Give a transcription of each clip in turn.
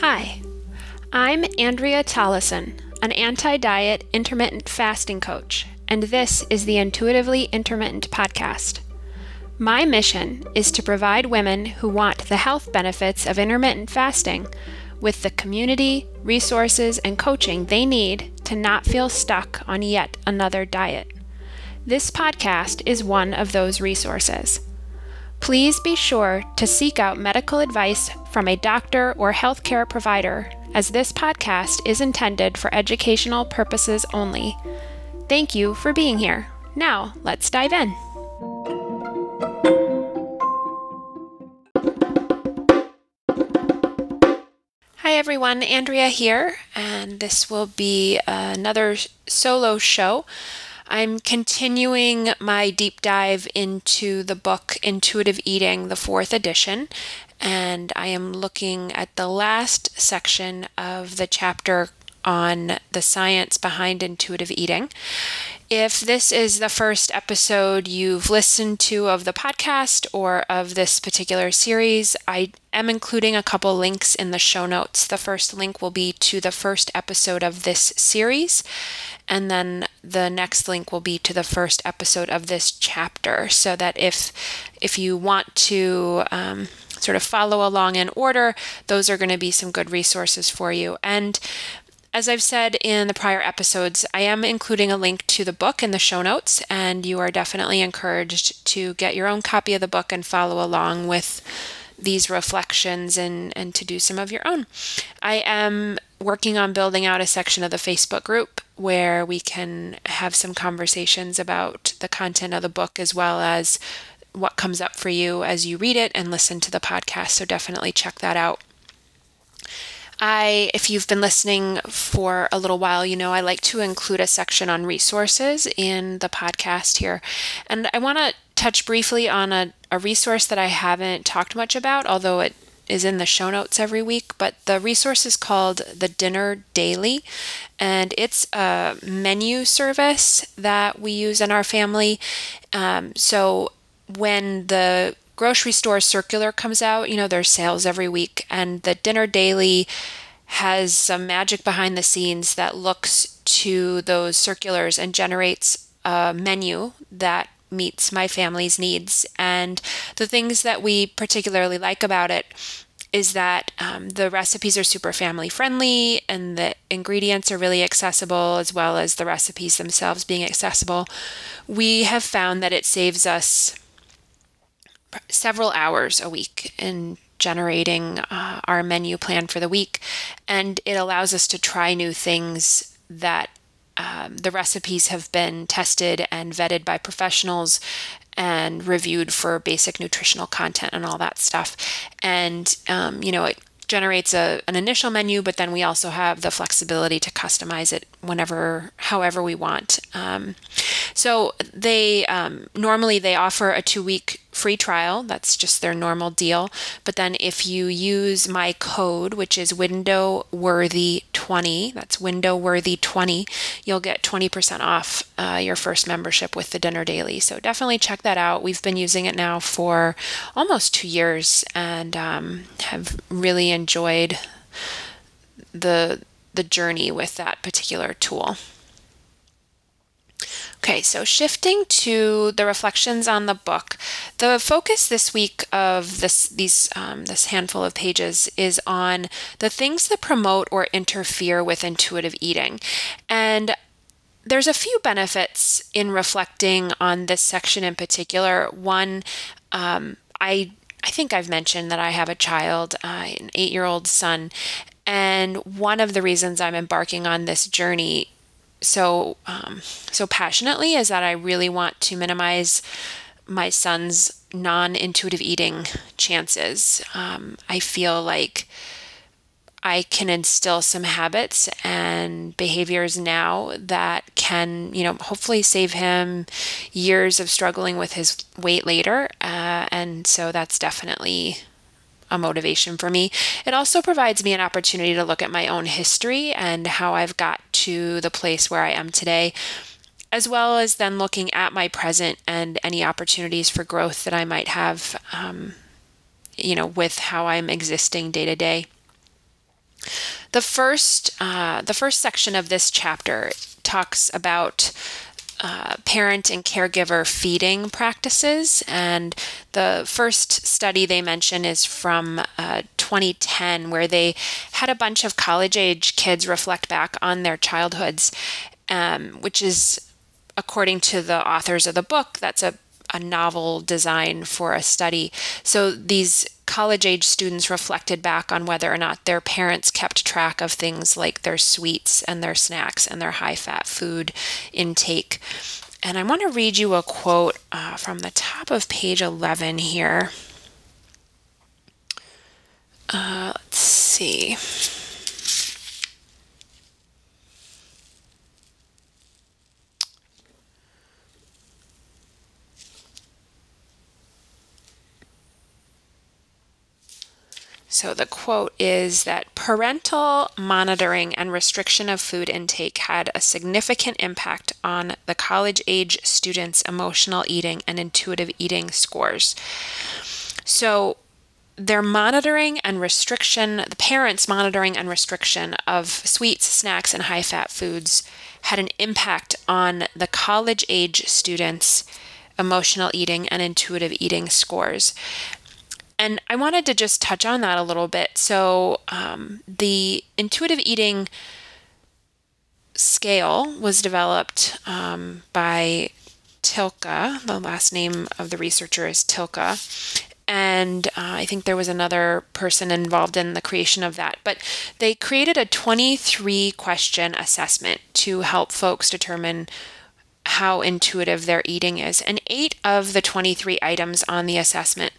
Hi, I'm Andrea Tollison, an anti diet intermittent fasting coach, and this is the Intuitively Intermittent podcast. My mission is to provide women who want the health benefits of intermittent fasting with the community, resources, and coaching they need to not feel stuck on yet another diet. This podcast is one of those resources. Please be sure to seek out medical advice from a doctor or healthcare provider, as this podcast is intended for educational purposes only. Thank you for being here. Now, let's dive in. Hi everyone, Andrea here, and this will be another solo show. I'm continuing my deep dive into the book Intuitive Eating, the fourth edition, and I am looking at the last section of the chapter on the science behind intuitive eating. If this is the first episode you've listened to of the podcast or of this particular series, I am including a couple links in the show notes. The first link will be to the first episode of this series, and then the next link will be to the first episode of this chapter so that if if you want to um, sort of follow along in order those are going to be some good resources for you and as I've said in the prior episodes, I am including a link to the book in the show notes, and you are definitely encouraged to get your own copy of the book and follow along with these reflections and, and to do some of your own. I am working on building out a section of the Facebook group where we can have some conversations about the content of the book as well as what comes up for you as you read it and listen to the podcast. So definitely check that out. I, if you've been listening for a little while, you know I like to include a section on resources in the podcast here. And I want to touch briefly on a, a resource that I haven't talked much about, although it is in the show notes every week. But the resource is called the Dinner Daily, and it's a menu service that we use in our family. Um, so when the grocery store circular comes out, you know, there's sales every week, and the Dinner Daily has some magic behind the scenes that looks to those circulars and generates a menu that meets my family's needs. And the things that we particularly like about it is that um, the recipes are super family friendly and the ingredients are really accessible, as well as the recipes themselves being accessible. We have found that it saves us several hours a week in generating uh, our menu plan for the week, and it allows us to try new things that um, the recipes have been tested and vetted by professionals and reviewed for basic nutritional content and all that stuff. And, um, you know, it generates a, an initial menu, but then we also have the flexibility to customize it whenever, however we want. Um, so they um, normally they offer a two week free trial. That's just their normal deal. But then if you use my code, which is window worthy 20, that's window worthy 20, you'll get 20% off uh, your first membership with the Dinner Daily. So definitely check that out. We've been using it now for almost two years and um, have really enjoyed the the journey with that particular tool. Okay, so shifting to the reflections on the book, the focus this week of this these um, this handful of pages is on the things that promote or interfere with intuitive eating, and there's a few benefits in reflecting on this section in particular. One, um, I I think I've mentioned that I have a child, uh, an eight year old son, and one of the reasons I'm embarking on this journey so um, so passionately is that I really want to minimize my son's non-intuitive eating chances. Um, I feel like I can instill some habits and behaviors now that can, you know, hopefully save him years of struggling with his weight later. Uh, and so that's definitely a motivation for me. It also provides me an opportunity to look at my own history and how I've got to the place where I am today, as well as then looking at my present and any opportunities for growth that I might have, um, you know, with how I'm existing day to day. The first, uh, the first section of this chapter talks about uh, parent and caregiver feeding practices. And the first study they mention is from uh, 2010, where they had a bunch of college age kids reflect back on their childhoods, um, which is, according to the authors of the book, that's a a novel design for a study. So these college age students reflected back on whether or not their parents kept track of things like their sweets and their snacks and their high fat food intake. And I want to read you a quote uh, from the top of page 11 here. Uh, let's see. So the quote is that parental monitoring and restriction of food intake had a significant impact on the college age students' emotional eating and intuitive eating scores. So their monitoring and restriction, the parents' monitoring and restriction of sweets, snacks, and high fat foods had an impact on the college age students' emotional eating and intuitive eating scores. And I wanted to just touch on that a little bit. So, um, the intuitive eating scale was developed um, by Tylka. The last name of the researcher is Tylka. And uh, I think there was another person involved in the creation of that. But they created a 23 question assessment to help folks determine how intuitive their eating is. And eight of the 23 items on the assessment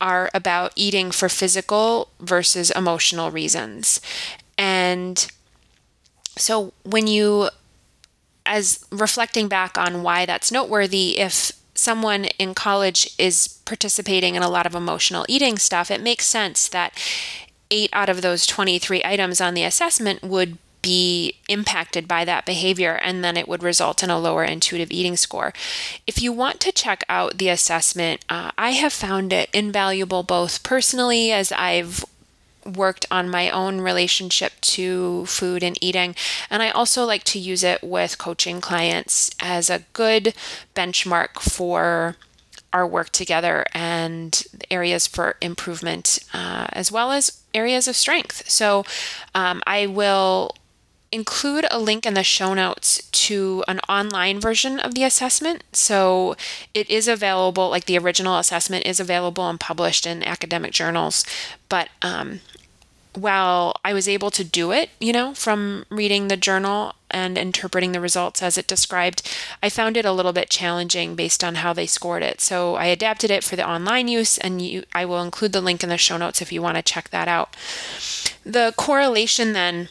are about eating for physical versus emotional reasons. And so when you, as reflecting back on why that's noteworthy, if someone in college is participating in a lot of emotional eating stuff, it makes sense that eight out of those 23 items on the assessment would be impacted by that behavior, and then it would result in a lower intuitive eating score. If you want to check out the assessment, uh, I have found it invaluable both personally as I've worked on my own relationship to food and eating. And I also like to use it with coaching clients as a good benchmark for our work together and areas for improvement, uh, as well as areas of strength. So um, I will include a link in the show notes to an online version of the assessment. So it is available, like the original assessment is available and published in academic journals. But um, while I was able to do it, you know, from reading the journal and interpreting the results as it described, I found it a little bit challenging based on how they scored it. So I adapted it for the online use, and you, I will include the link in the show notes if you want to check that out. The correlation then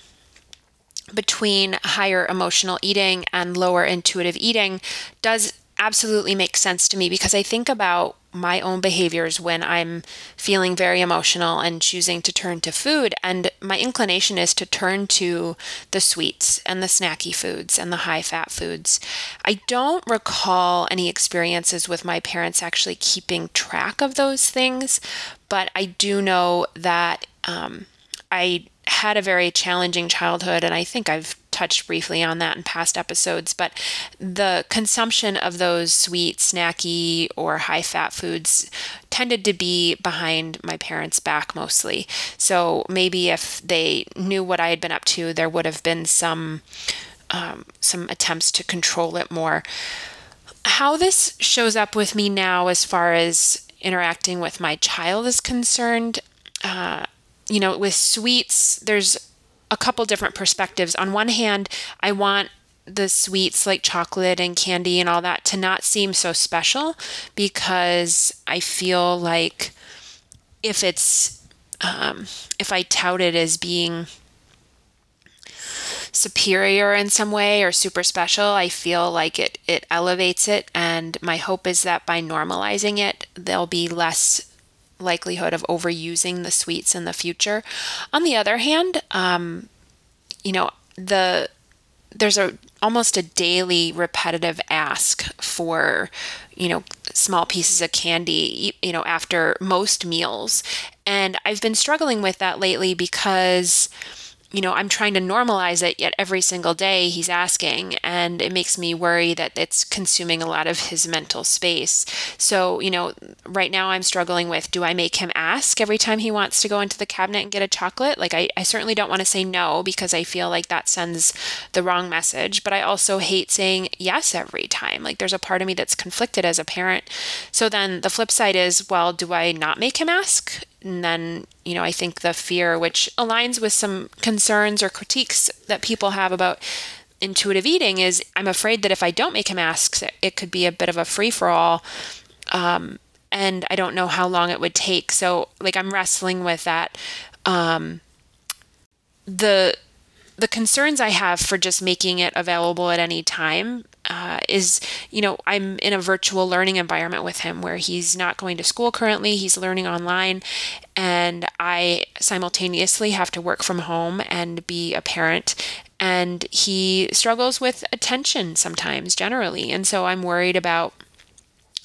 between higher emotional eating and lower intuitive eating does absolutely make sense to me because I think about my own behaviors when I'm feeling very emotional and choosing to turn to food. And my inclination is to turn to the sweets and the snacky foods and the high fat foods. I don't recall any experiences with my parents actually keeping track of those things, but I do know that um, I had a very challenging childhood, and I think I've touched briefly on that in past episodes. But the consumption of those sweet, snacky, or high fat foods tended to be behind my parents' back mostly. So maybe if they knew what I had been up to, there would have been some um, some attempts to control it more. How this shows up with me now, as far as interacting with my child is concerned. Uh, you know, with sweets, there's a couple different perspectives. On one hand, I want the sweets like chocolate and candy and all that to not seem so special because I feel like if it's um, if I tout it as being superior in some way or super special, I feel like it it elevates it and my hope is that by normalizing it, there'll be less likelihood of overusing the sweets in the future. On the other hand, um, you know, the there's a almost a daily repetitive ask for you know small pieces of candy you know after most meals and i've been struggling with that lately because you know, I'm trying to normalize it, yet every single day he's asking, and it makes me worry that it's consuming a lot of his mental space. So, you know, right now I'm struggling with do I make him ask every time he wants to go into the cabinet and get a chocolate? Like, I, I certainly don't want to say no because I feel like that sends the wrong message, but I also hate saying yes every time. Like, there's a part of me that's conflicted as a parent. So then the flip side is, well, do I not make him ask? And then, you know, I think the fear, which aligns with some concerns or critiques that people have about intuitive eating, is I'm afraid that if I don't make him ask, it could be a bit of a free for all. Um, and I don't know how long it would take. So, like, I'm wrestling with that. Um, the the concerns I have for just making it available at any time uh, is, you know, I'm in a virtual learning environment with him where he's not going to school currently, he's learning online, and I simultaneously have to work from home and be a parent. And he struggles with attention sometimes, generally. And so I'm worried about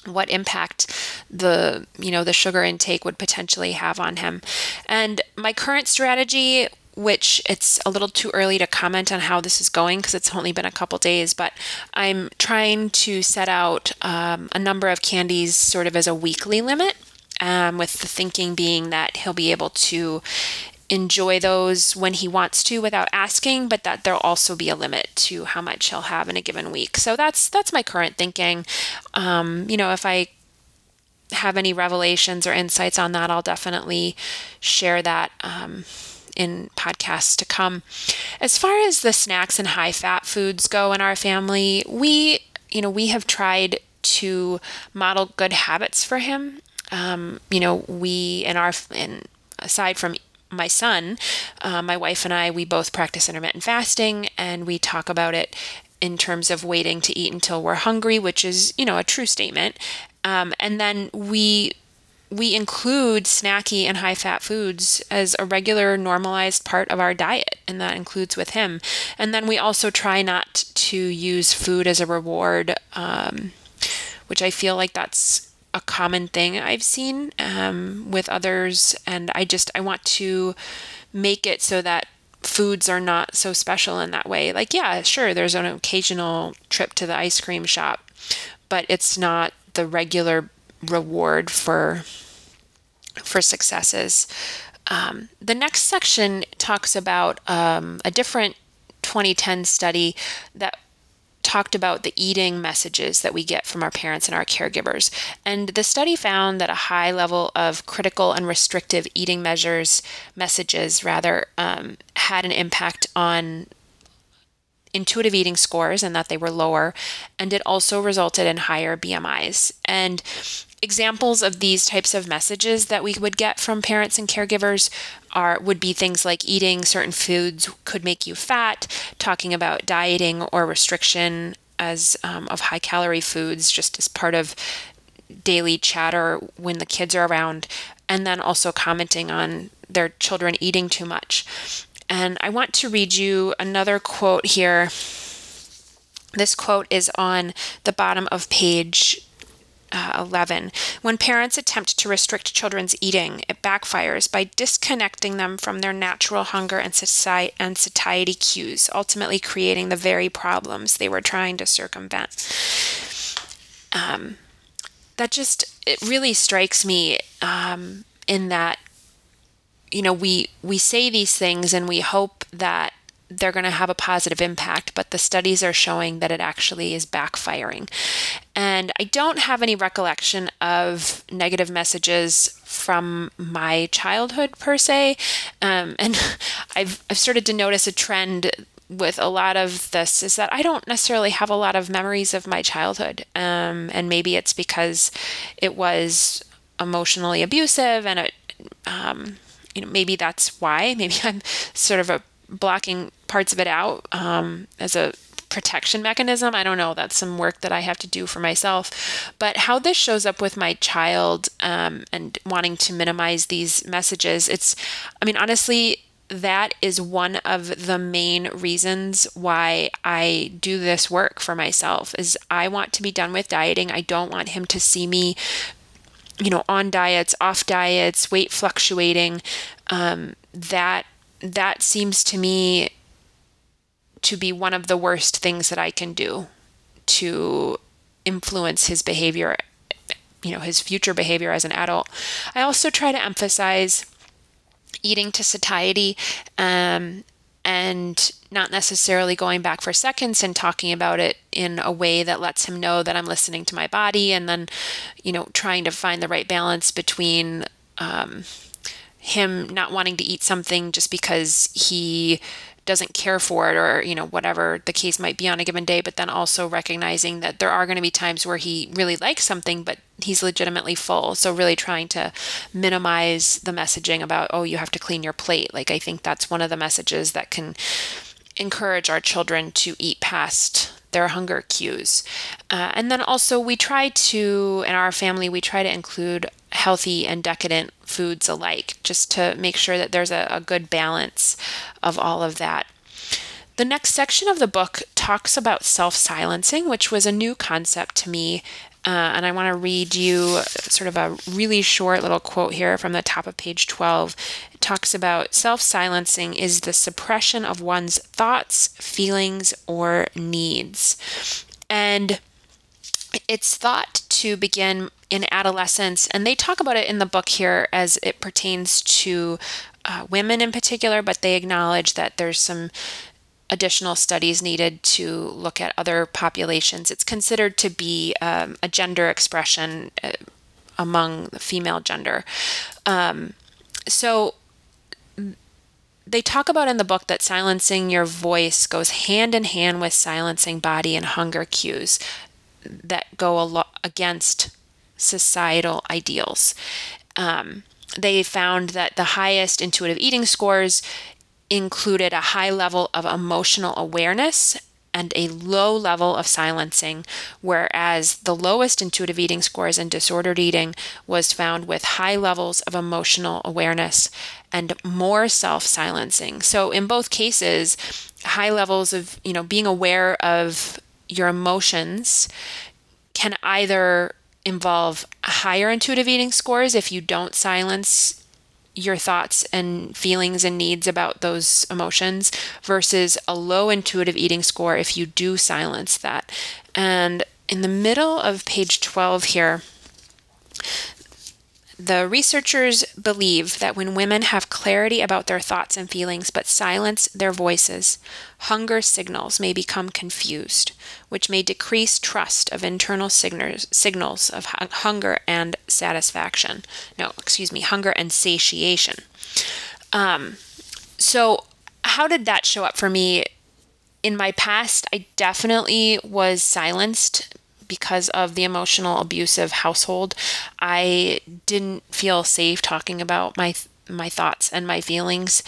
what impact the you know the sugar intake would potentially have on him and my current strategy which it's a little too early to comment on how this is going because it's only been a couple days, but I'm trying to set out um, a number of candies sort of as a weekly limit, um, with the thinking being that he'll be able to enjoy those when he wants to without asking, but that there'll also be a limit to how much he'll have in a given week. So that's that's my current thinking. Um, you know, if I have any revelations or insights on that, I'll definitely share that. Um, in podcasts to come. As far as the snacks and high fat foods go in our family, we, you know, we have tried to model good habits for him. Um, you know, we in our and aside from my son, uh, my wife and I, we both practice intermittent fasting, and we talk about it in terms of waiting to eat until we're hungry, which is, you know, a true statement. Um, and then we we include snacky and high fat foods as a regular normalized part of our diet, and that includes with him. And then we also try not to use food as a reward, um, which I feel like that's a common thing I've seen um, with others. And I just, I want to make it so that foods are not so special in that way. Like, yeah, sure, there's an occasional trip to the ice cream shop, but it's not the regular reward for for successes. Um, the next section talks about um, a different 2010 study that talked about the eating messages that we get from our parents and our caregivers. And the study found that a high level of critical and restrictive eating measures, messages rather, um, had an impact on intuitive eating scores and that they were lower. And it also resulted in higher BMIs. And examples of these types of messages that we would get from parents and caregivers are would be things like eating certain foods could make you fat, talking about dieting or restriction as um, of high calorie foods just as part of daily chatter when the kids are around, and then also commenting on their children eating too much. And I want to read you another quote here. This quote is on the bottom of page uh, 11. When parents attempt to restrict children's eating, it backfires by disconnecting them from their natural hunger and, society, and satiety cues, ultimately creating the very problems they were trying to circumvent. Um, that just, it really strikes me um, in that, you know, we, we say these things and we hope that they're going to have a positive impact, but the studies are showing that it actually is backfiring. And I don't have any recollection of negative messages from my childhood per se. Um, and I've, I've started to notice a trend with a lot of this is that I don't necessarily have a lot of memories of my childhood. Um, and maybe it's because it was emotionally abusive and it, um, you know, maybe that's why. Maybe I'm sort of a blocking parts of it out um, as a protection mechanism. I don't know. That's some work that I have to do for myself. But how this shows up with my child um, and wanting to minimize these messages, it's, I mean, honestly, that is one of the main reasons why I do this work for myself is I want to be done with dieting. I don't want him to see me you know on diets off diets weight fluctuating um, that that seems to me to be one of the worst things that I can do to influence his behavior, you know, his future behavior as an adult. I also try to emphasize eating to satiety um, and not necessarily going back for seconds and talking about it in a way that lets him know that I'm listening to my body and then, you know, trying to find the right balance between um, him not wanting to eat something just because he doesn't care for it or you know whatever the case might be on a given day but then also recognizing that there are going to be times where he really likes something but he's legitimately full. So really trying to minimize the messaging about oh you have to clean your plate. Like i think that's one of the messages that can encourage our children to eat past their hunger cues. Uh, and then also, we try to, in our family, we try to include healthy and decadent foods alike, just to make sure that there's a, a good balance of all of that. The next section of the book talks about self silencing, which was a new concept to me uh, and I want to read you sort of a really short little quote here from the top of page 12. It talks about self silencing is the suppression of one's thoughts, feelings, or needs. And it's thought to begin in adolescence, and they talk about it in the book here as it pertains to uh, women in particular, but they acknowledge that there's some additional studies needed to look at other populations. It's considered to be um, a gender expression uh, among the female gender. Um, so they talk about in the book that silencing your voice goes hand in hand with silencing body and hunger cues that go a against societal ideals. Um, they found that the highest intuitive eating scores included a high level of emotional awareness and a low level of silencing, whereas the lowest intuitive eating scores in disordered eating was found with high levels of emotional awareness and more self-silencing. So in both cases, high levels of, you know, being aware of your emotions can either involve higher intuitive eating scores if you don't silence your thoughts and feelings and needs about those emotions versus a low intuitive eating score if you do silence that. And in the middle of page 12 here, the researchers believe that when women have clarity about their thoughts and feelings but silence their voices, hunger signals may become confused, which may decrease trust of internal signals, signals of hunger and satisfaction. No, excuse me, hunger and satiation. Um, so, how did that show up for me? In my past, I definitely was silenced because of the emotional abusive household, I didn't feel safe talking about my my thoughts and my feelings.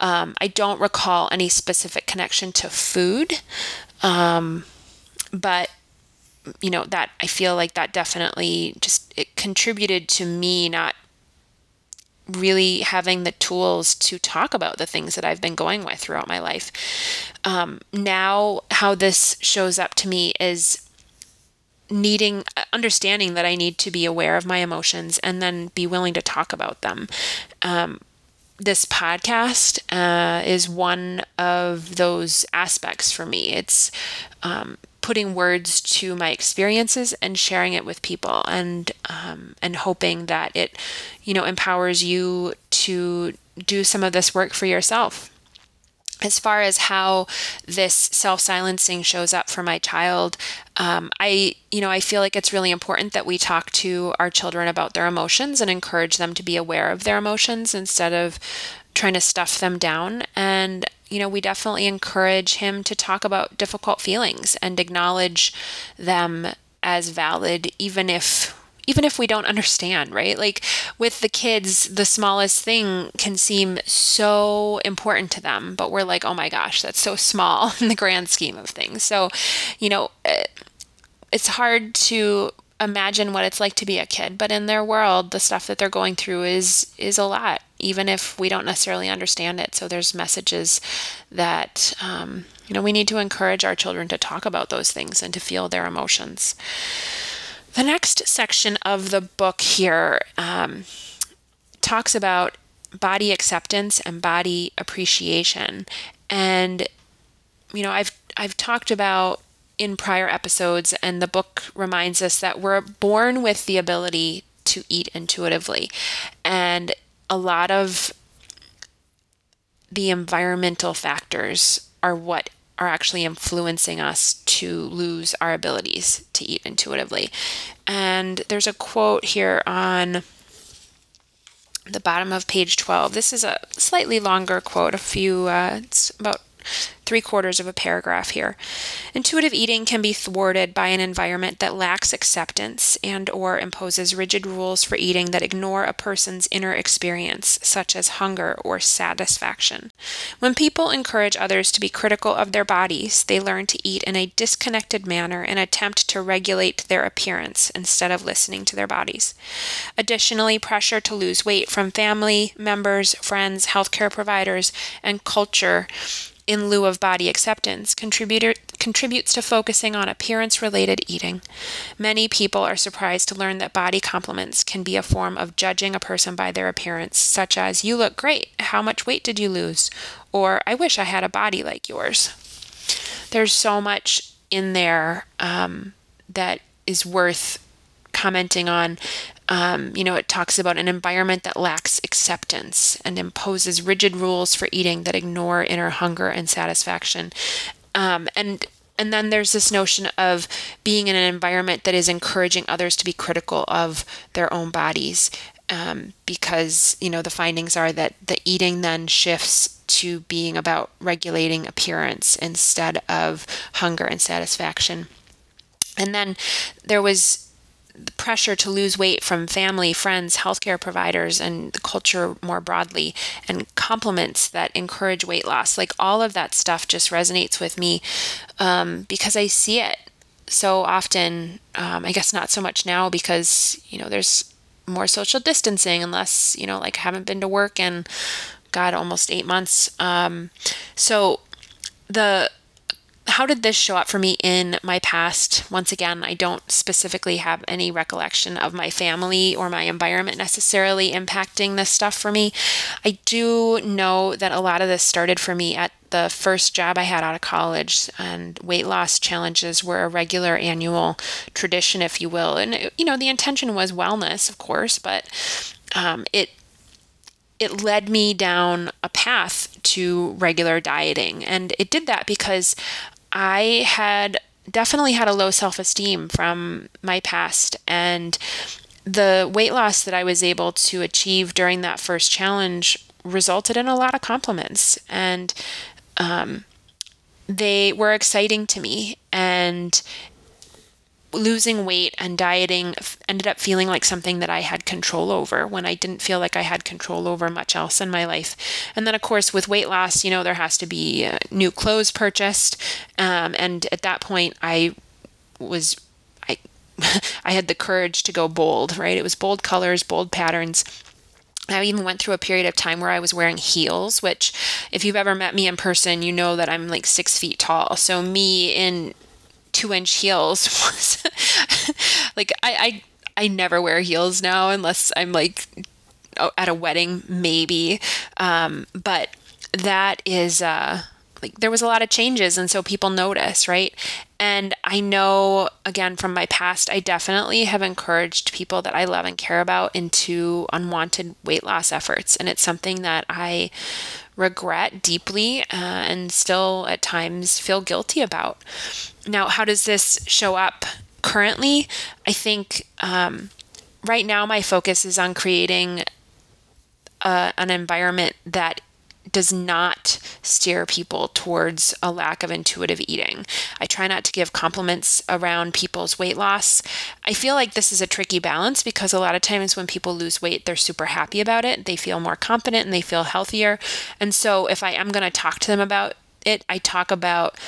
Um, I don't recall any specific connection to food, um, but you know that I feel like that definitely just it contributed to me not really having the tools to talk about the things that I've been going with throughout my life. Um, now, how this shows up to me is needing uh, understanding that I need to be aware of my emotions and then be willing to talk about them. Um, this podcast uh, is one of those aspects for me. It's um, putting words to my experiences and sharing it with people, and um, and hoping that it, you know, empowers you to do some of this work for yourself as far as how this self-silencing shows up for my child um, i you know i feel like it's really important that we talk to our children about their emotions and encourage them to be aware of their emotions instead of trying to stuff them down. And you know we definitely encourage him to talk about difficult feelings and acknowledge them as valid even if even if we don't understand, right? Like with the kids, the smallest thing can seem so important to them, but we're like, oh my gosh, that's so small in the grand scheme of things. So, you know, eh, it's hard to imagine what it's like to be a kid but in their world the stuff that they're going through is is a lot even if we don't necessarily understand it so there's messages that um, you know we need to encourage our children to talk about those things and to feel their emotions the next section of the book here um, talks about body acceptance and body appreciation. And you know, I've I've talked about in prior episodes and the book reminds us that we're born with the ability to eat intuitively. And a lot of the environmental factors are what are actually influencing us to lose our abilities to eat intuitively. And there's a quote here on the bottom of page 12. This is a slightly longer quote, a few, uh, it's about three quarters of a paragraph here. Intuitive eating can be thwarted by an environment that lacks acceptance and or imposes rigid rules for eating that ignore a person's inner experience, such as hunger or satisfaction. When people encourage others to be critical of their bodies, they learn to eat in a disconnected manner and attempt to regulate their appearance instead of listening to their bodies. Additionally, pressure to lose weight from family members, friends, healthcare providers, and culture in lieu of body acceptance contributes to focusing on appearance related eating. Many people are surprised to learn that body compliments can be a form of judging a person by their appearance, such as, You look great. How much weight did you lose? Or, I wish I had a body like yours. There's so much in there um, that is worth commenting on um, you know, it talks about an environment that lacks acceptance and imposes rigid rules for eating that ignore inner hunger and satisfaction. Um, and and then there's this notion of being in an environment that is encouraging others to be critical of their own bodies um, because you know the findings are that the eating then shifts to being about regulating appearance instead of hunger and satisfaction and then there was the pressure to lose weight from family, friends, healthcare providers, and the culture more broadly, and compliments that encourage weight loss. Like all of that stuff just resonates with me um, because I see it so often. Um, I guess not so much now because, you know, there's more social distancing, unless, you know, like haven't been to work in, God, almost eight months. Um, so the how did this show up for me in my past? Once again, I don't specifically have any recollection of my family or my environment necessarily impacting this stuff for me. I do know that a lot of this started for me at the first job I had out of college, and weight loss challenges were a regular annual tradition, if you will. And, you know, the intention was wellness, of course, but um, it it led me down a path to regular dieting. And it did that because I had definitely had a low self esteem from my past. And the weight loss that I was able to achieve during that first challenge resulted in a lot of compliments. And um, they were exciting to me. And losing weight and dieting ended up feeling like something that I had control over when I didn't feel like I had control over much else in my life. And then, of course, with weight loss, you know, there has to be uh, new clothes purchased. Um, and at that point, I was, I, I had the courage to go bold, right? It was bold colors, bold patterns. I even went through a period of time where I was wearing heels, which, if you've ever met me in person, you know that I'm like six feet tall. So, me in two inch heels was like I, I I never wear heels now unless I'm like at a wedding maybe. Um, but that is uh like there was a lot of changes and so people notice right? And i know again from my past i definitely have encouraged people that i love and care about into unwanted weight loss efforts. And it's something that i regret deeply uh, and still at times feel guilty about. Now, how does this show up currently? I think um, right now my focus is on creating uh, an environment that does not steer people towards a lack of intuitive eating. I try not to give compliments around people's weight loss. I feel like this is a tricky balance because a lot of times when people lose weight, they're super happy about it. They feel more confident and they feel healthier. And so if I am going to talk to them about it, I talk about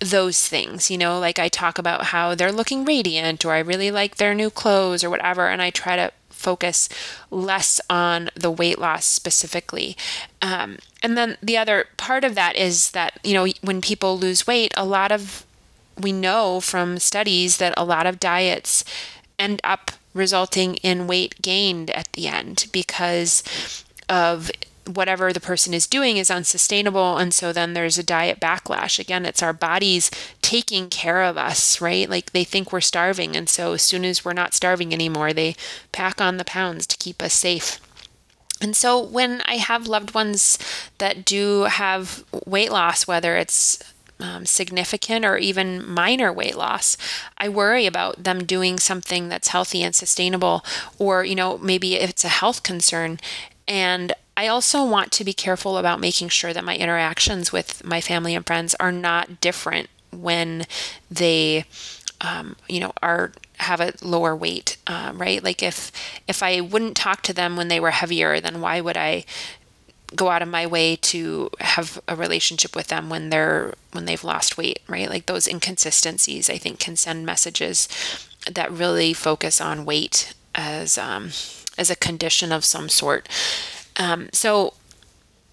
those things, you know, like I talk about how they're looking radiant or I really like their new clothes or whatever. And I try to focus less on the weight loss specifically. Um, and then the other part of that is that, you know, when people lose weight, a lot of, we know from studies that a lot of diets end up resulting in weight gained at the end because of whatever the person is doing is unsustainable and so then there's a diet backlash. Again it's our bodies taking care of us right? Like they think we're starving and so as soon as we're not starving anymore they pack on the pounds to keep us safe. And so when I have loved ones that do have weight loss, whether it's um, significant or even minor weight loss, I worry about them doing something that's healthy and sustainable, or, you know, maybe if it's a health concern. And I also want to be careful about making sure that my interactions with my family and friends are not different when they, um, you know, are have a lower weight, um, right? Like if if I wouldn't talk to them when they were heavier, then why would I go out of my way to have a relationship with them when they're when they've lost weight, right? Like those inconsistencies, I think, can send messages that really focus on weight as um, as a condition of some sort. Um, so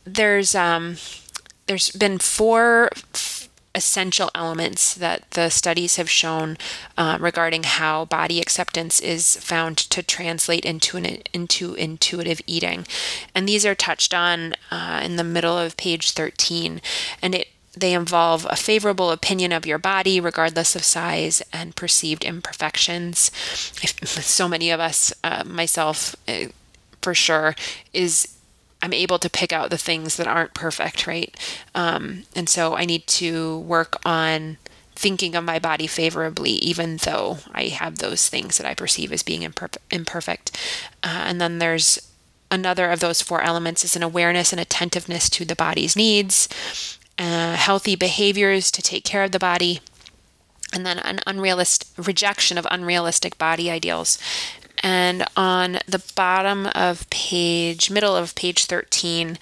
there's um, there's been four essential elements that the studies have shown uh, regarding how body acceptance is found to translate into an, into intuitive eating, and these are touched on uh, in the middle of page 13, and it they involve a favorable opinion of your body, regardless of size and perceived imperfections. so many of us, uh, myself uh, for sure, is I'm able to pick out the things that aren't perfect, right? Um, and so I need to work on thinking of my body favorably, even though I have those things that I perceive as being imperfect. imperfect. Uh, and then there's another of those four elements is an awareness and attentiveness to the body's needs, uh, healthy behaviors to take care of the body, and then an unrealistic rejection of unrealistic body ideals and on the bottom of page, middle of page 13,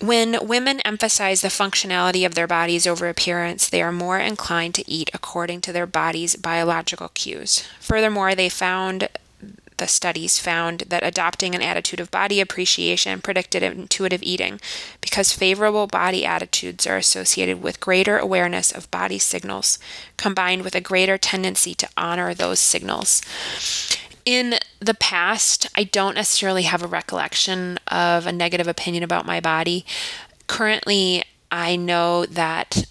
when women emphasize the functionality of their bodies over appearance, they are more inclined to eat according to their body's biological cues. Furthermore, they found the studies found that adopting an attitude of body appreciation predicted intuitive eating because favorable body attitudes are associated with greater awareness of body signals combined with a greater tendency to honor those signals in the past, I don't necessarily have a recollection of a negative opinion about my body. Currently, I know that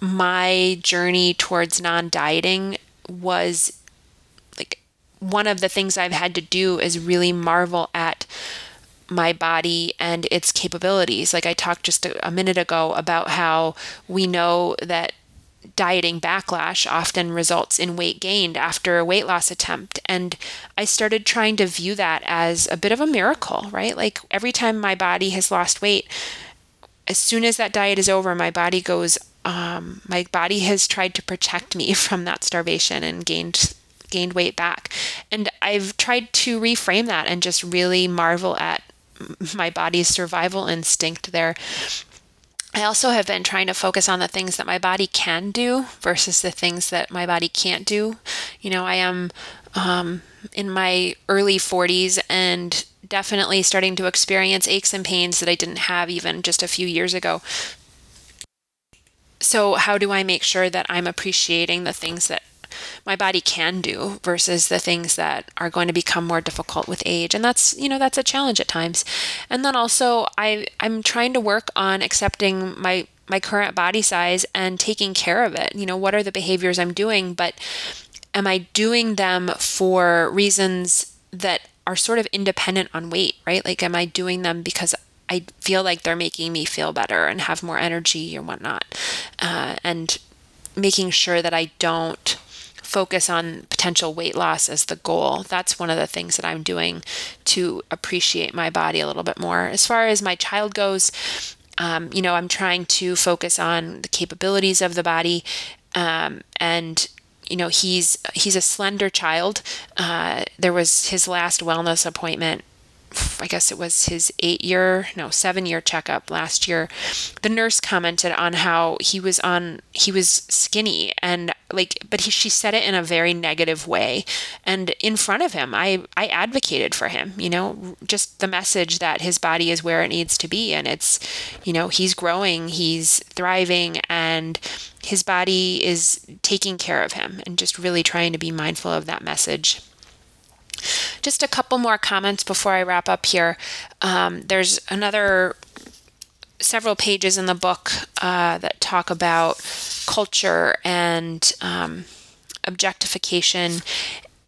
my journey towards non dieting was like one of the things I've had to do is really marvel at my body and its capabilities. Like I talked just a, a minute ago about how we know that dieting backlash often results in weight gained after a weight loss attempt. And I started trying to view that as a bit of a miracle, right? Like every time my body has lost weight, as soon as that diet is over, my body goes, um, my body has tried to protect me from that starvation and gained gained weight back. And I've tried to reframe that and just really marvel at my body's survival instinct there I also have been trying to focus on the things that my body can do versus the things that my body can't do. You know, I am um, in my early 40s and definitely starting to experience aches and pains that I didn't have even just a few years ago. So, how do I make sure that I'm appreciating the things that my body can do versus the things that are going to become more difficult with age. And that's you know that's a challenge at times. And then also i i'm trying to work on accepting my my current body size and taking care of it. You know what are the behaviors i'm doing? But am i doing them for reasons that are sort of independent on weight right? Like am i doing them because I feel like they're making me feel better and have more energy or whatnot. Uh, and making sure that I don't focus on potential weight loss as the goal. That's one of the things that I'm doing to appreciate my body a little bit more. As far as my child goes, um, you know, I'm trying to focus on the capabilities of the body um, and you know he's he's a slender child uh, there was his last wellness appointment I guess it was his eight year, no, seven year checkup last year, the nurse commented on how he was on, he was skinny and like, but he, she said it in a very negative way. And in front of him, I, I advocated for him, you know, just the message that his body is where it needs to be. And it's, you know, he's growing, he's thriving, and his body is taking care of him and just really trying to be mindful of that message. Just a couple more comments before I wrap up here. Um, there's another several pages in the book uh, that talk about culture and um, objectification,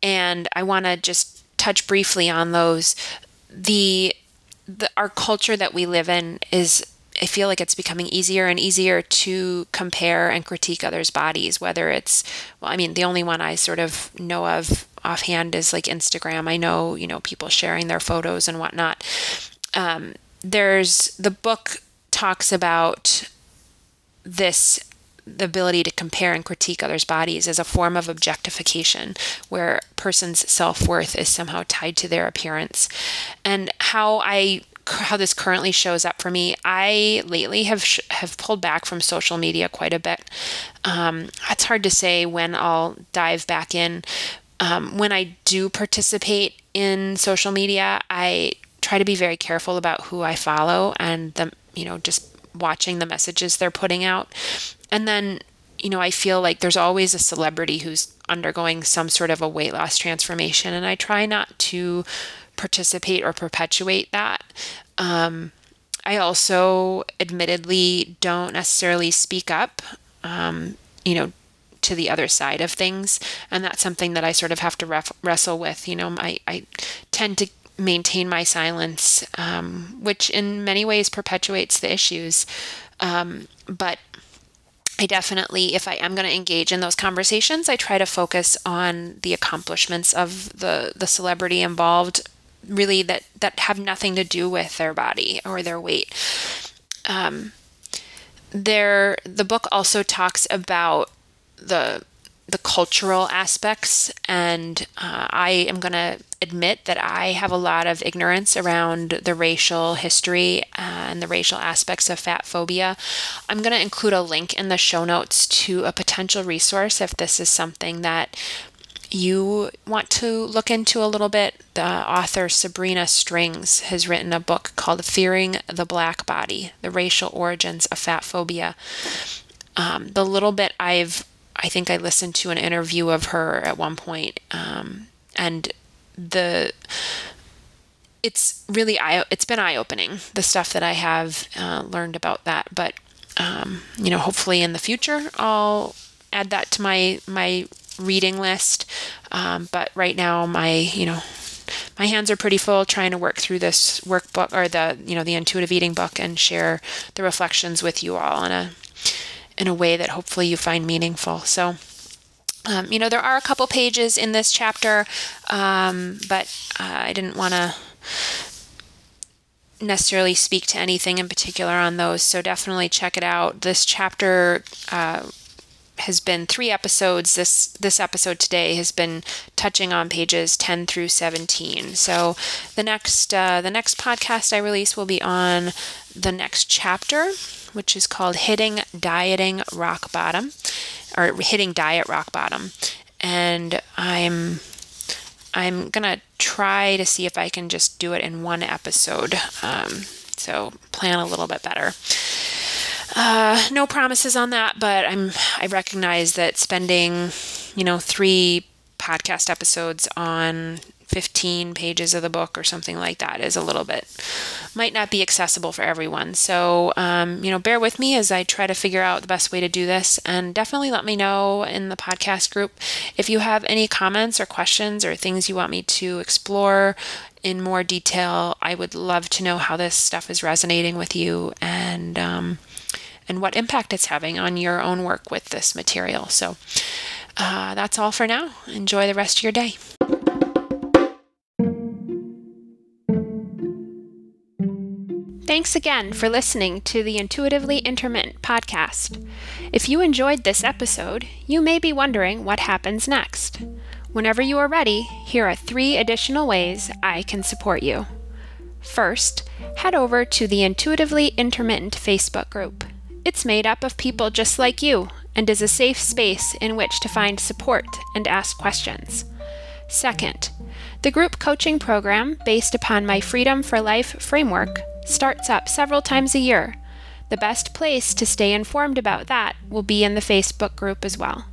and I want to just touch briefly on those. The, the our culture that we live in is I feel like it's becoming easier and easier to compare and critique others' bodies, whether it's, well, I mean, the only one I sort of know of offhand is like Instagram. I know, you know, people sharing their photos and whatnot. Um, there's the book talks about this the ability to compare and critique others' bodies as a form of objectification, where person's self worth is somehow tied to their appearance. And how I how this currently shows up for me, I lately have sh- have pulled back from social media quite a bit. Um, it's hard to say when I'll dive back in. Um, when I do participate in social media, I try to be very careful about who I follow and the you know just watching the messages they're putting out. And then you know, I feel like there's always a celebrity who's undergoing some sort of a weight loss transformation, and I try not to participate or perpetuate that. Um, I also admittedly don't necessarily speak up, um, you know, to the other side of things. And that's something that I sort of have to ref- wrestle with. You know, I, I tend to maintain my silence, um, which in many ways perpetuates the issues. Um, but I definitely, if I am going to engage in those conversations, I try to focus on the accomplishments of the the celebrity involved really that that have nothing to do with their body or their weight. Um, there, the book also talks about the the cultural aspects, and uh, I am going to admit that I have a lot of ignorance around the racial history uh, and the racial aspects of fat phobia. I'm going to include a link in the show notes to a potential resource if this is something that you want to look into a little bit, the author Sabrina Strings has written a book called Fearing the Black Body The Racial Origins of Fat Phobia. Um, the little bit I've, I think I listened to an interview of her at one point, um, and the it's really eye it's been eye opening the stuff that I have uh, learned about that. But um, you know, hopefully in the future I'll add that to my my reading list. Um, but right now, my you know my hands are pretty full trying to work through this workbook or the you know the intuitive eating book and share the reflections with you all on a in a way that hopefully you find meaningful. So. Um, you know, there are a couple pages in this chapter, um, but uh, I didn't want to necessarily speak to anything in particular on those. So definitely check it out. This chapter uh, has been three episodes. This this episode today has been touching on pages 10 through 17. So the next uh, the next podcast I release will be on the next chapter, which is called "Hitting Dieting Rock Bottom," or "Hitting Diet Rock Bottom," and I'm I'm gonna try to see if I can just do it in one episode. Um, so plan a little bit better. Uh, no promises on that, but I'm I recognize that spending, you know, three podcast episodes on 15 pages of the book or something like that is a little bit might not be accessible for everyone. So, um, you know, bear with me as I try to figure out the best way to do this. And definitely let me know in the podcast group if you have any comments or questions or things you want me to explore in more detail. I would love to know how this stuff is resonating with you and, um, and what impact it's having on your own work with this material. So uh, that's all for now. Enjoy the rest of your day. Thanks again for listening to the Intuitively Intermittent podcast. If you enjoyed this episode, you may be wondering what happens next. Whenever you are ready, here are three additional ways I can support you. First, head over to the Intuitively Intermittent Facebook group. It's made up of people just like you and is a safe space in which to find support and ask questions. Second, the group coaching program, based upon my Freedom for Life framework, starts up several times a year. The best place to stay informed about that will be in the Facebook group as well.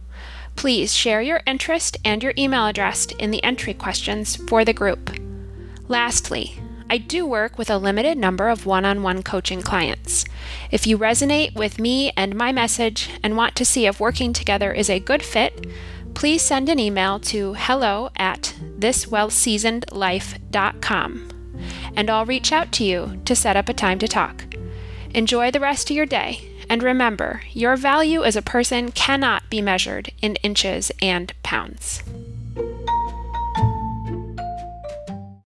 Please share your interest and your email address in the entry questions for the group. Lastly, I do work with a limited number of one on one coaching clients. If you resonate with me and my message and want to see if working together is a good fit, please send an email to hello at thiswellseasonedlife.com and I'll reach out to you to set up a time to talk. Enjoy the rest of your day and remember, your value as a person cannot be measured in inches and pounds.